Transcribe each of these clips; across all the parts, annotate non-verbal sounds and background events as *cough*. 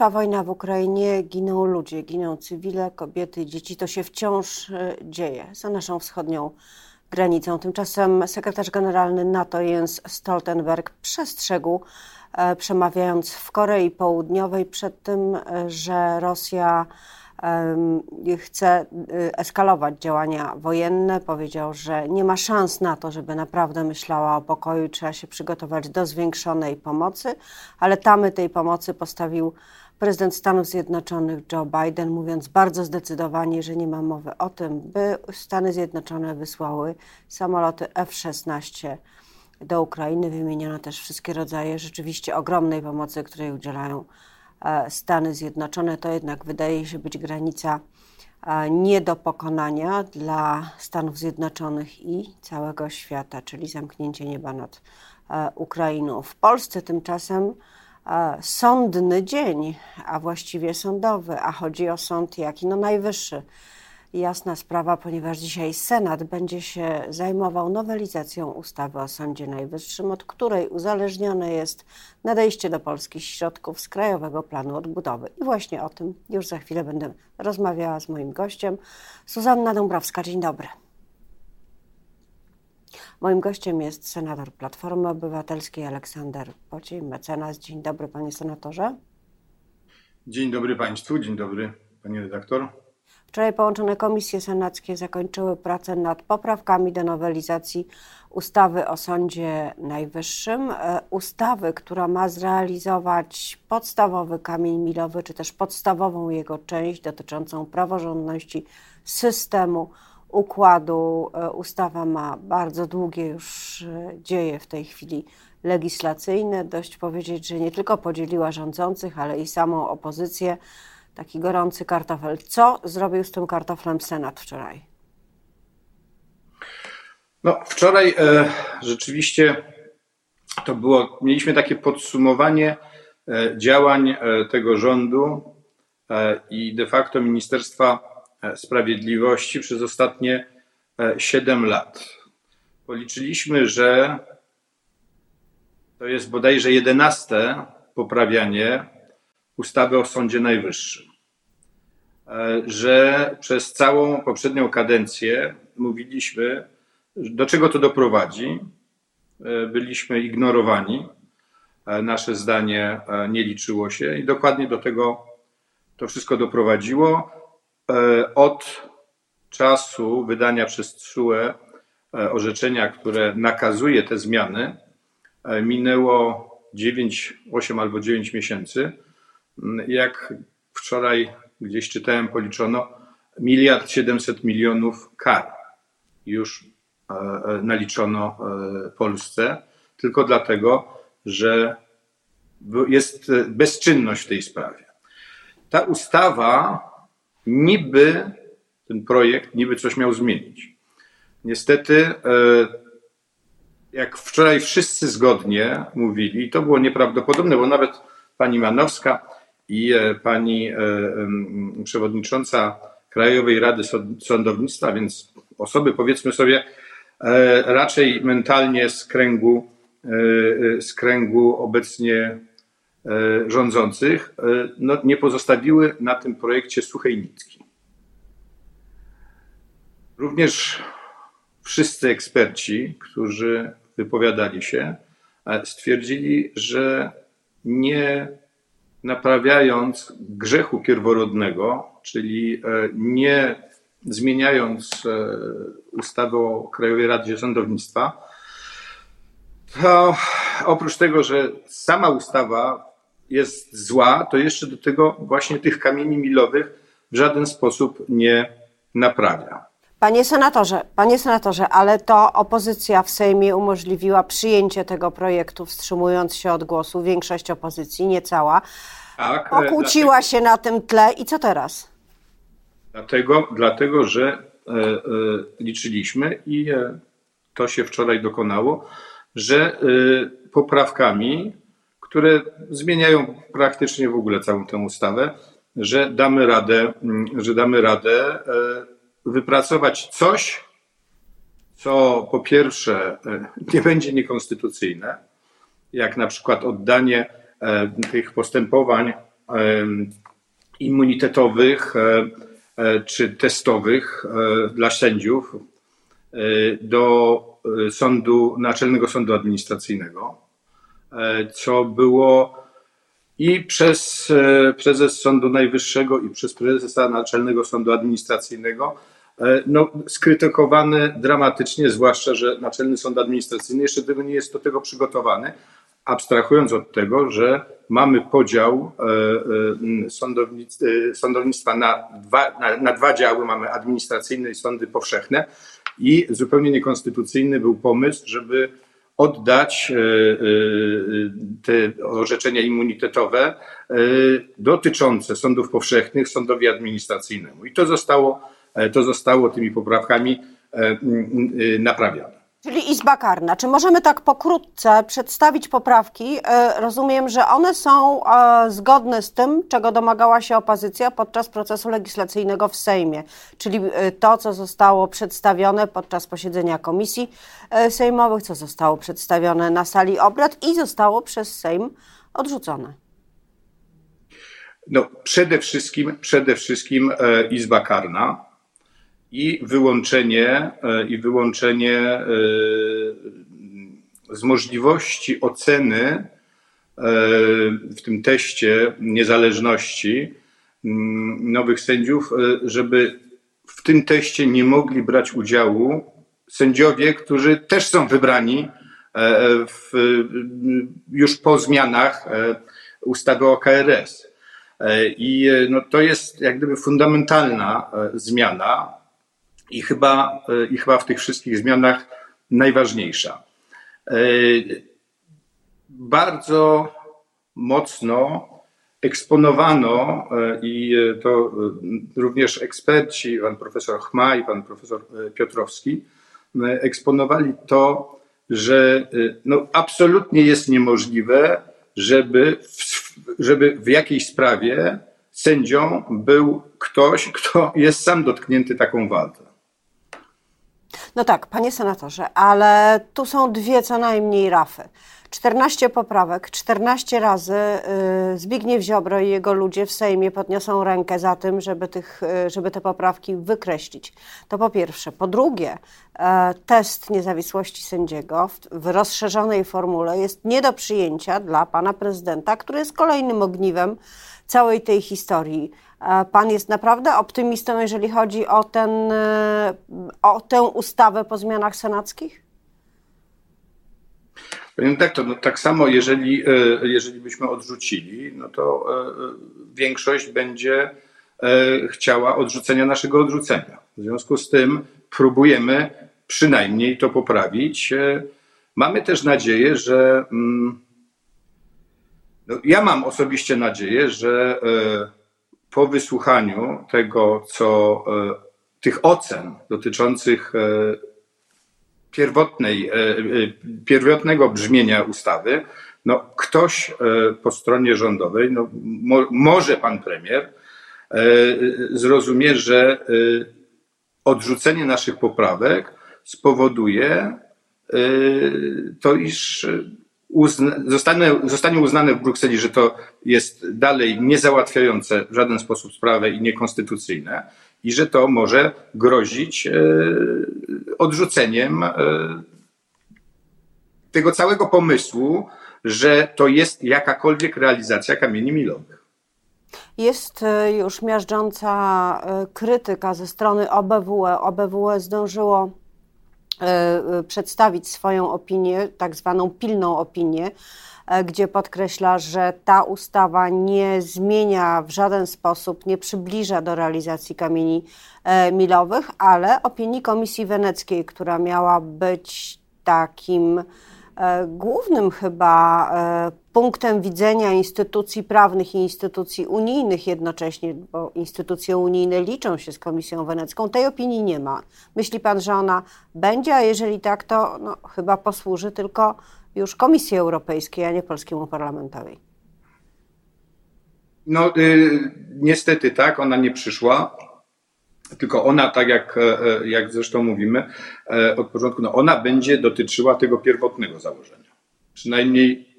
Trwa wojna w Ukrainie, giną ludzie, giną cywile, kobiety, dzieci. To się wciąż e, dzieje za naszą wschodnią granicą. Tymczasem sekretarz generalny NATO Jens Stoltenberg przestrzegł, e, przemawiając w Korei Południowej przed tym, e, że Rosja chce eskalować działania wojenne. Powiedział, że nie ma szans na to, żeby naprawdę myślała o pokoju, trzeba się przygotować do zwiększonej pomocy, ale tamy tej pomocy postawił prezydent Stanów Zjednoczonych Joe Biden, mówiąc bardzo zdecydowanie, że nie ma mowy o tym, by Stany Zjednoczone wysłały samoloty F-16 do Ukrainy. Wymieniono też wszystkie rodzaje rzeczywiście ogromnej pomocy, której udzielają E, Stany Zjednoczone, to jednak wydaje się być granica e, nie do pokonania dla Stanów Zjednoczonych i całego świata, czyli zamknięcie nieba nad e, Ukrainą. W Polsce tymczasem sądny dzień, a właściwie sądowy, a chodzi o sąd jaki? No najwyższy jasna sprawa, ponieważ dzisiaj Senat będzie się zajmował nowelizacją ustawy o Sądzie Najwyższym, od której uzależnione jest nadejście do Polski środków z Krajowego Planu Odbudowy. I właśnie o tym już za chwilę będę rozmawiała z moim gościem, Suzanna Dąbrowska. Dzień dobry. Moim gościem jest senator Platformy Obywatelskiej Aleksander Pociej, mecenas. Dzień dobry, panie senatorze. Dzień dobry państwu, dzień dobry, pani redaktor. Wczoraj połączone komisje senackie zakończyły pracę nad poprawkami do nowelizacji ustawy o Sądzie Najwyższym. E, ustawy, która ma zrealizować podstawowy kamień milowy, czy też podstawową jego część dotyczącą praworządności systemu układu. E, ustawa ma bardzo długie już e, dzieje w tej chwili legislacyjne. Dość powiedzieć, że nie tylko podzieliła rządzących, ale i samą opozycję taki gorący kartofel. Co zrobił z tym kartoflem Senat wczoraj? No, wczoraj e, rzeczywiście to było, mieliśmy takie podsumowanie e, działań e, tego rządu e, i de facto Ministerstwa Sprawiedliwości przez ostatnie 7 e, lat. Policzyliśmy, że to jest bodajże jedenaste poprawianie ustawy o Sądzie Najwyższym. E, że przez całą poprzednią kadencję mówiliśmy, do czego to doprowadzi. E, byliśmy ignorowani, e, nasze zdanie nie liczyło się i dokładnie do tego to wszystko doprowadziło. Od czasu wydania przez TSUE orzeczenia, które nakazuje te zmiany, minęło 9, 8 albo 9 miesięcy. Jak wczoraj gdzieś czytałem, policzono miliard 700 milionów kar już e, e, naliczono e, Polsce, tylko dlatego, że jest bezczynność w tej sprawie. Ta ustawa niby, ten projekt niby coś miał zmienić. Niestety, jak wczoraj wszyscy zgodnie mówili, to było nieprawdopodobne, bo nawet pani Manowska i e, pani e, przewodnicząca Krajowej Rady Sądownictwa, więc osoby powiedzmy sobie e, raczej mentalnie z kręgu, z kręgu obecnie rządzących, no, nie pozostawiły na tym projekcie suchej nitki. Również wszyscy eksperci, którzy wypowiadali się, stwierdzili, że nie naprawiając grzechu pierworodnego, czyli e, nie zmieniając e, ustawy o Krajowej Radzie Sądownictwa, to oprócz tego, że sama ustawa jest zła, to jeszcze do tego właśnie tych kamieni milowych w żaden sposób nie naprawia. Panie senatorze, panie senatorze, ale to opozycja w Sejmie umożliwiła przyjęcie tego projektu, wstrzymując się od głosu. Większość opozycji, nie cała, tak, e, okłóciła dlatego, się na tym tle. I co teraz? Dlatego, dlatego że e, e, liczyliśmy i e, to się wczoraj dokonało, że e, poprawkami, które zmieniają praktycznie w ogóle całą tę ustawę, że damy radę, że damy radę e, wypracować coś, co po pierwsze e, nie będzie niekonstytucyjne, jak na przykład oddanie e, tych postępowań immunitetowych czy testowych dla sędziów do sądu, Naczelnego Sądu Administracyjnego, co było i przez prezes Sądu Najwyższego i przez prezesa Naczelnego Sądu Administracyjnego E, no, skrytykowany dramatycznie, zwłaszcza, że Naczelny Sąd Administracyjny jeszcze tego nie jest do tego przygotowany, abstrahując od tego, że mamy podział e, e, sądownictwa na dwa, na, na dwa działy, mamy administracyjne i sądy powszechne. I zupełnie niekonstytucyjny był pomysł, żeby oddać te orzeczenia immunitetowe dotyczące sądów powszechnych sądowi administracyjnemu. I to zostało E, to zostało tymi poprawkami e, naprawione. Czyli Izba Karna. Czy możemy tak pokrótce przedstawić poprawki? E, rozumiem, że one są zgodne z tym, czego domagała się opozycja podczas procesu legislacyjnego w Sejmie, czyli to, co zostało przedstawione podczas posiedzenia komisji sejmowych, co zostało przedstawione na sali obrad i zostało przez Sejm odrzucone. No, przede wszystkim, przede wszystkim Izba Karna i wyłączenie, e, i wyłączenie e, z możliwości oceny e, w tym teście niezależności mm, nowych sędziów, żeby w tym teście nie mogli brać udziału sędziowie, którzy też są wybrani w, już po zmianach ustawy o KRS. I no, to jest jak gdyby fundamentalna zmiana, i chyba, e, i chyba w tych wszystkich zmianach najważniejsza. E, bardzo mocno eksponowano e, i to również eksperci, pan profesor Chma i pan profesor Piotrowski, eksponowali to, że no, absolutnie jest niemożliwe, żeby w, żeby w jakiejś sprawie sędzią był ktoś, kto jest sam dotknięty taką wadą. No tak, panie senatorze, ale tu są dwie co najmniej rafy. 14 poprawek, 14 razy y, Zbigniew Ziobro i jego ludzie w Sejmie podniosą rękę za tym, żeby, tych, y, żeby te poprawki wykreślić. To po pierwsze. Po drugie, e, test niezawisłości sędziego w rozszerzonej formule jest nie do przyjęcia dla pana prezydenta, który jest kolejnym ogniwem całej tej historii. Pan jest naprawdę optymistą, jeżeli chodzi o, ten, e, o tę ustawę po zmianach senackich? Powiem tak, to no, tak samo jeżeli, e, jeżeli byśmy odrzucili, no to e, większość będzie chciała odrzucenia naszego odrzucenia. W związku z tym próbujemy przynajmniej to poprawić. Mamy też nadzieję, że mm, no, ja mam osobiście nadzieję, że po wysłuchaniu tego, co e, tych ocen dotyczących e, pierwotnej, e, pierwotnego brzmienia ustawy, no, ktoś po stronie rządowej, no, mo, może pan premier, zrozumie, że odrzucenie naszych poprawek spowoduje to, iż uzna, zostanie, zostanie uznane w Brukseli, że to jest dalej niezałatwiające w żaden sposób sprawę i niekonstytucyjne i że to może grozić e, odrzuceniem e, tego całego pomysłu, że to jest jakakolwiek realizacja kamieni milowych. Jest e, już miażdżąca krytyka ze strony OBWE. OBWE zdążyło przedstawić swoją opinię, tak zwaną pilną opinię, e, gdzie podkreśla, że ta ustawa nie zmienia w żaden sposób, nie przybliża do realizacji kamieni milowych, ale opinii Komisji Weneckiej, która miała być takim E, głównym chyba e, punktem widzenia instytucji prawnych i instytucji unijnych jednocześnie, bo instytucje unijne liczą się z Komisją Wenecką, tej opinii nie ma. Myśli pan, że ona będzie, a jeżeli tak, to no, chyba posłuży tylko już Komisji Europejskiej, a nie polskiemu parlamentowi. No, y, niestety tak, ona nie przyszła. Tylko ona, tak jak, e, e, jak zresztą mówimy e, od początku, no ona będzie dotyczyła tego pierwotnego założenia. Przynajmniej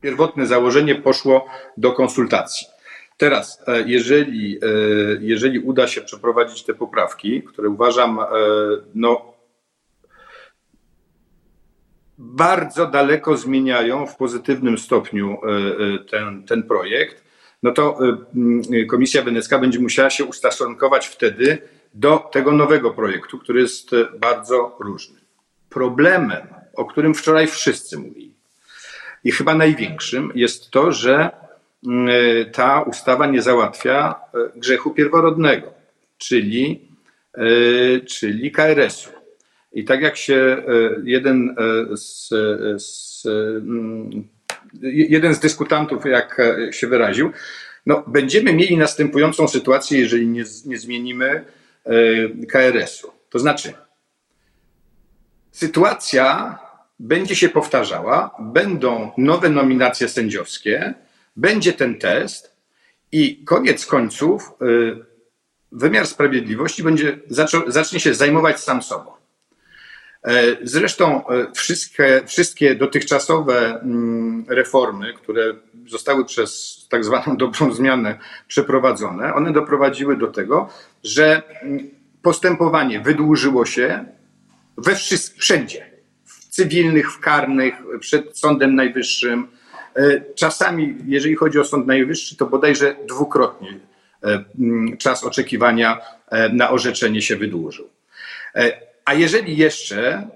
pierwotne założenie poszło do konsultacji. Teraz, e, jeżeli, e, jeżeli uda się przeprowadzić te poprawki, które uważam, e, no, bardzo daleko zmieniają w pozytywnym stopniu ten, ten projekt, no to Komisja Wenecka będzie musiała się ustosunkować wtedy do tego nowego projektu, który jest bardzo różny. Problemem, o którym wczoraj wszyscy mówili, i chyba największym jest to, że mm, ta ustawa nie załatwia e, grzechu pierworodnego, czyli, e, czyli KRS-u. I tak jak się e, jeden z, z, mm, jeden z dyskutantów, jak się wyraził, no, będziemy mieli następującą sytuację, jeżeli nie, nie zmienimy KRS-u. To znaczy, sytuacja będzie się powtarzała, będą nowe nominacje sędziowskie, będzie ten test i koniec końców y, wymiar sprawiedliwości będzie, zacznie się zajmować sam sobą. E, zresztą e, wszystkie, wszystkie dotychczasowe mm, reformy, które zostały przez tak zwaną *laughs* dobrą zmianę przeprowadzone, one doprowadziły do tego, że mm, postępowanie wydłużyło się we wszędzie cywilnych, w karnych, przed Sądem Najwyższym. E, czasami, jeżeli chodzi o Sąd Najwyższy, to bodajże dwukrotnie e, czas oczekiwania e, na orzeczenie się wydłużył. A jeżeli jeszcze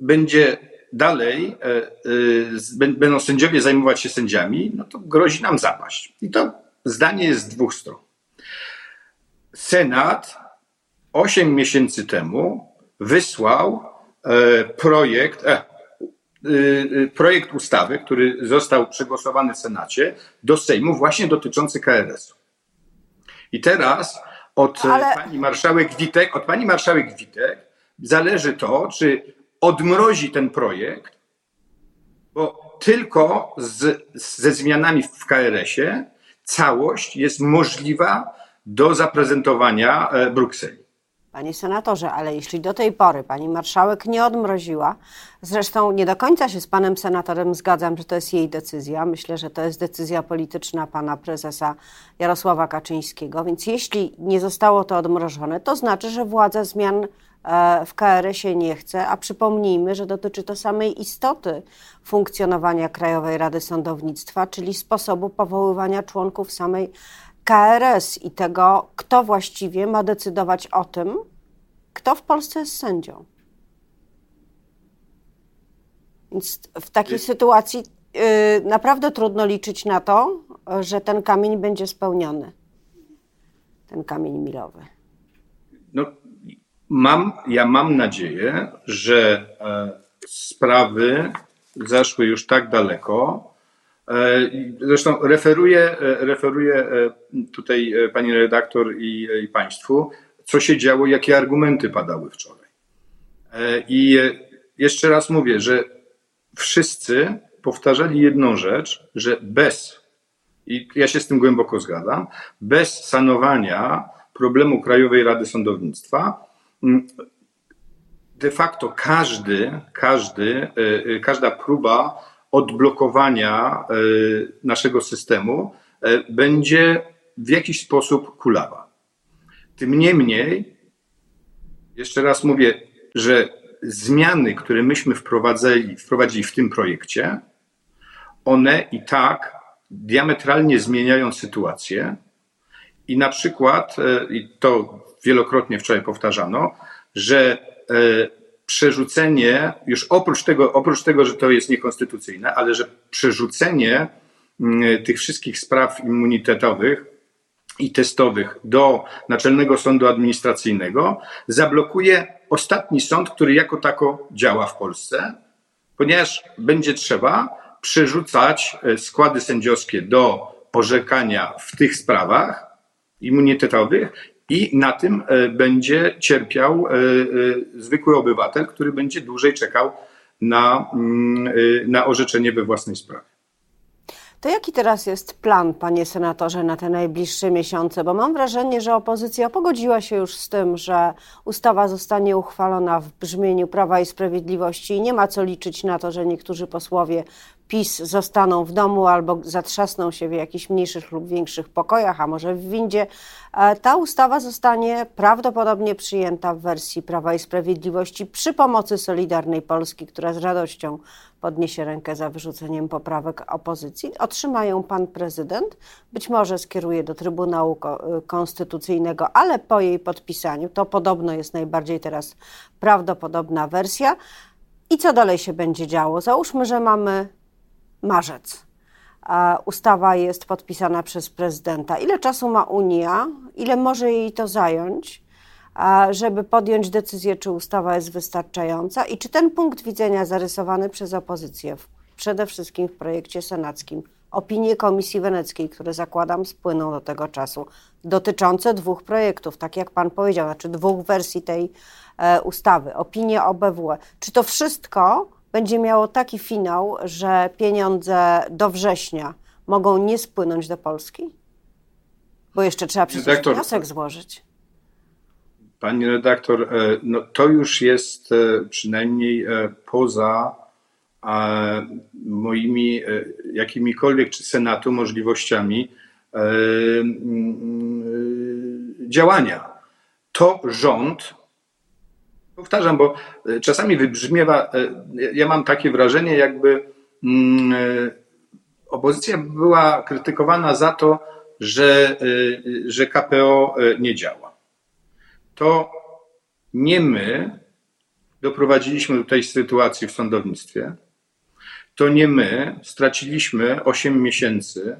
będzie dalej, będą sędziowie zajmować się sędziami, no to grozi nam zapaść. I to zdanie jest z dwóch stron. Senat osiem miesięcy temu wysłał projekt, e, e, projekt ustawy, który został przegłosowany w Senacie do Sejmu właśnie dotyczący KRS-u. I teraz od Ale... pani marszałek Witek, od pani marszałek Witek zależy to, czy odmrozi ten projekt, bo tylko z, ze zmianami w KRS-ie całość jest możliwa do zaprezentowania Brukseli. Panie senatorze, ale jeśli do tej pory pani marszałek nie odmroziła, zresztą nie do końca się z panem senatorem zgadzam, że to jest jej decyzja. Myślę, że to jest decyzja polityczna pana prezesa Jarosława Kaczyńskiego. Więc jeśli nie zostało to odmrożone, to znaczy, że władza zmian e, w KRS-ie nie chce, a przypomnijmy, że dotyczy to samej istoty funkcjonowania Krajowej Rady Sądownictwa, czyli sposobu powoływania członków samej KRS i tego, kto właściwie ma decydować o tym, kto w Polsce jest sędzią. Więc w takiej sytuacji yy, naprawdę trudno liczyć na to, że ten kamień będzie spełniony. Ten kamień milowy. No, mam, ja mam nadzieję, że e, sprawy zaszły już tak daleko, zresztą referuję, e, referuję e, tutaj pani redaktor i, i państwu, co się działo, jakie argumenty padały wczoraj. I jeszcze raz mówię, że wszyscy powtarzali jedną rzecz, że bez, i ja się z tym głęboko zgadzam, bez sanowania problemu Krajowej Rady Sądownictwa, de facto każdy, każdy, każda próba odblokowania e, naszego systemu e, będzie w jakiś sposób kulawa. Tym niemniej, jeszcze raz mówię, że zmiany, które myśmy wprowadzili, wprowadzili w tym projekcie, one i tak diametralnie zmieniają sytuację. I na przykład, e, i to wielokrotnie wczoraj powtarzano, że przerzucenie, już oprócz tego, oprócz tego, że to jest niekonstytucyjne, ale że przerzucenie mm, tych wszystkich spraw immunitetowych i testowych do Naczelnego Sądu Administracyjnego zablokuje ostatni sąd, który jako tako działa w Polsce, ponieważ będzie trzeba przerzucać e, składy sędziowskie do orzekania w tych sprawach immunitetowych i na tym e, będzie cierpiał e, e, zwykły obywatel, który będzie dłużej czekał na, mm, na orzeczenie we własnej sprawie. To jaki teraz jest plan, panie senatorze, na te najbliższe miesiące? Bo mam wrażenie, że opozycja pogodziła się już z tym, że ustawa zostanie uchwalona w brzmieniu Prawa i Sprawiedliwości i nie ma co liczyć na to, że niektórzy posłowie PiS zostaną w domu albo zatrzasną się w jakichś mniejszych lub większych pokojach, a może w windzie, e, ta ustawa zostanie prawdopodobnie przyjęta w wersji Prawa i Sprawiedliwości przy pomocy Solidarnej Polski, która z radością podniesie rękę za wyrzuceniem poprawek opozycji. Otrzyma ją pan prezydent, być może skieruje do Trybunału Konstytucyjnego, ale po jej podpisaniu, to podobno jest najbardziej teraz prawdopodobna wersja. I co dalej się będzie działo? Załóżmy, że mamy marzec. Ustawa jest podpisana przez prezydenta. Ile czasu ma Unia? Ile może jej to zająć, żeby podjąć decyzję, czy ustawa jest wystarczająca i czy ten punkt widzenia zarysowany przez opozycję, przede wszystkim w projekcie senackim, opinie Komisji Weneckiej, które zakładam spłyną do tego czasu, dotyczące dwóch projektów, tak jak Pan powiedział, znaczy dwóch wersji tej e, ustawy, opinie OBWE. Czy to wszystko będzie miało taki finał, że pieniądze do września mogą nie spłynąć do Polski? Bo jeszcze trzeba przecież redaktor, wniosek złożyć. Pani redaktor, e, no to już jest e, przynajmniej poza moimi jakimikolwiek czy Senatu możliwościami działania. To rząd, powtarzam, bo e, czasami wybrzmiewa, e, ja mam takie wrażenie, jakby mm, e, opozycja była krytykowana za to, że, że KPO nie działa. To nie my doprowadziliśmy do tej sytuacji w sądownictwie. To nie my straciliśmy 8 miesięcy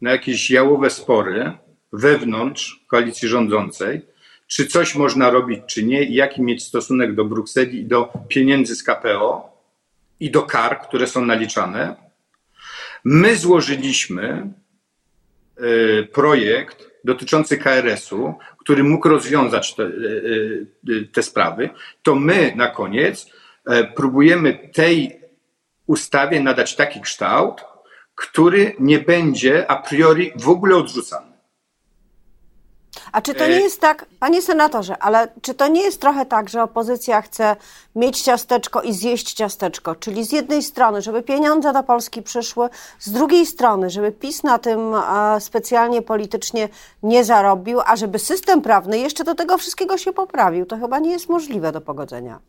na jakieś jałowe spory wewnątrz koalicji rządzącej, czy coś można robić, czy nie, i jaki mieć stosunek do Brukseli i do pieniędzy z KPO i do kar, które są naliczane. My złożyliśmy y, projekt dotyczący KRS-u, który mógł rozwiązać te, y, y, te sprawy. To my na koniec próbujemy tej ustawie nadać taki kształt, który nie będzie a priori w ogóle odrzucany. A czy to nie jest tak, panie senatorze, ale czy to nie jest trochę tak, że opozycja chce mieć ciasteczko i zjeść ciasteczko? Czyli z jednej strony, żeby pieniądze do Polski przyszły, z drugiej strony, żeby PiS na tym specjalnie politycznie nie zarobił, a żeby system prawny jeszcze do tego wszystkiego się poprawił. To chyba nie jest możliwe do pogodzenia.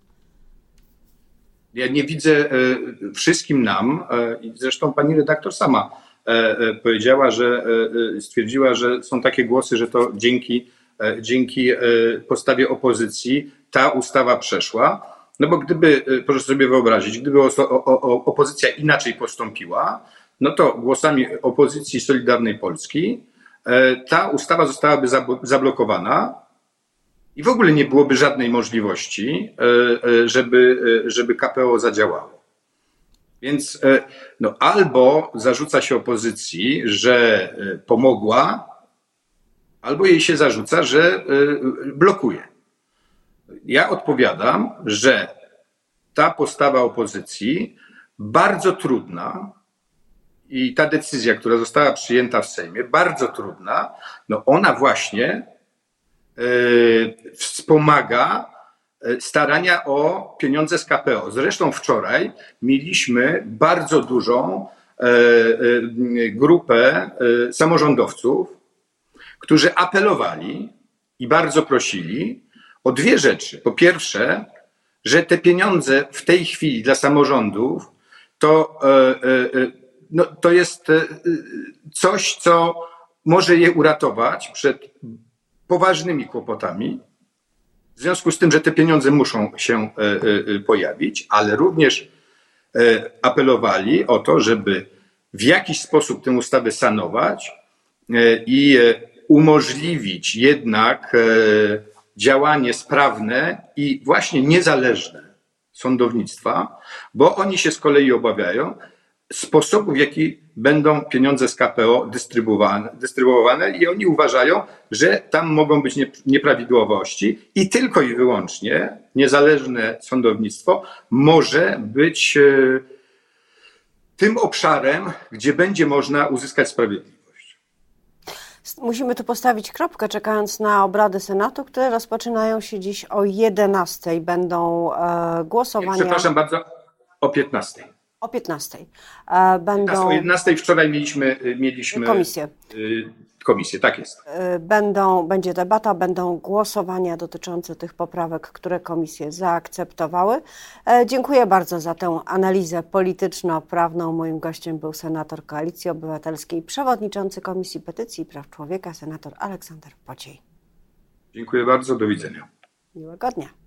Ja nie widzę e, wszystkim nam, e, i zresztą pani redaktor sama e, powiedziała, że stwierdziła, że są takie głosy, że to dzięki, dzięki postawie opozycji ta ustawa przeszła. No bo gdyby, proszę sobie wyobrazić, gdyby opozycja inaczej postąpiła, no to głosami opozycji Solidarnej Polski ta ustawa zostałaby zablokowana, i w ogóle nie byłoby żadnej możliwości, e, e, żeby, e, żeby KPO zadziałało. Więc no, albo zarzuca się opozycji, że pomogła, albo jej się zarzuca, że blokuje. Ja odpowiadam, że ta postawa opozycji bardzo trudna i ta decyzja, która została przyjęta w Sejmie, bardzo trudna, no ona właśnie E, wspomaga e, starania o pieniądze z KPO. Zresztą wczoraj mieliśmy bardzo dużą e, grupę samorządowców, którzy apelowali i bardzo prosili o dwie rzeczy. Po pierwsze, że te pieniądze w tej chwili dla samorządów to, no, to jest coś, co może je uratować przed poważnymi kłopotami, w związku z tym, że te pieniądze muszą się e, e, e, pojawić, ale również apelowali o to, żeby w jakiś sposób tę ustawę sanować i umożliwić jednak działanie sprawne i właśnie niezależne sądownictwa, bo oni się z kolei obawiają, sposobu, w jaki będą pieniądze z KPO dystrybuowane, dystrybuowane i oni uważają, że tam mogą być nieprawidłowości i tylko i wyłącznie niezależne sądownictwo może być e, tym obszarem, gdzie będzie można uzyskać sprawiedliwość. Musimy tu postawić kropkę, czekając na obrady Senatu, które rozpoczynają się dziś o 11. Będą e, głosowania. Przepraszam bardzo, o 15. O 15. E, Będą O 11 wczoraj mieliśmy, y, mieliśmy komisje. y, komisję, tak jest. E, Będą, będzie debata, będą głosowania dotyczące tych poprawek, które komisje zaakceptowały. E, Dziękuję bardzo za tę analizę polityczno-prawną. Moim gościem był senator Koalicji Obywatelskiej, przewodniczący Komisji Petycji i Praw Człowieka, senator Aleksander Pociej. Dziękuję bardzo, do widzenia. Miłego dnia.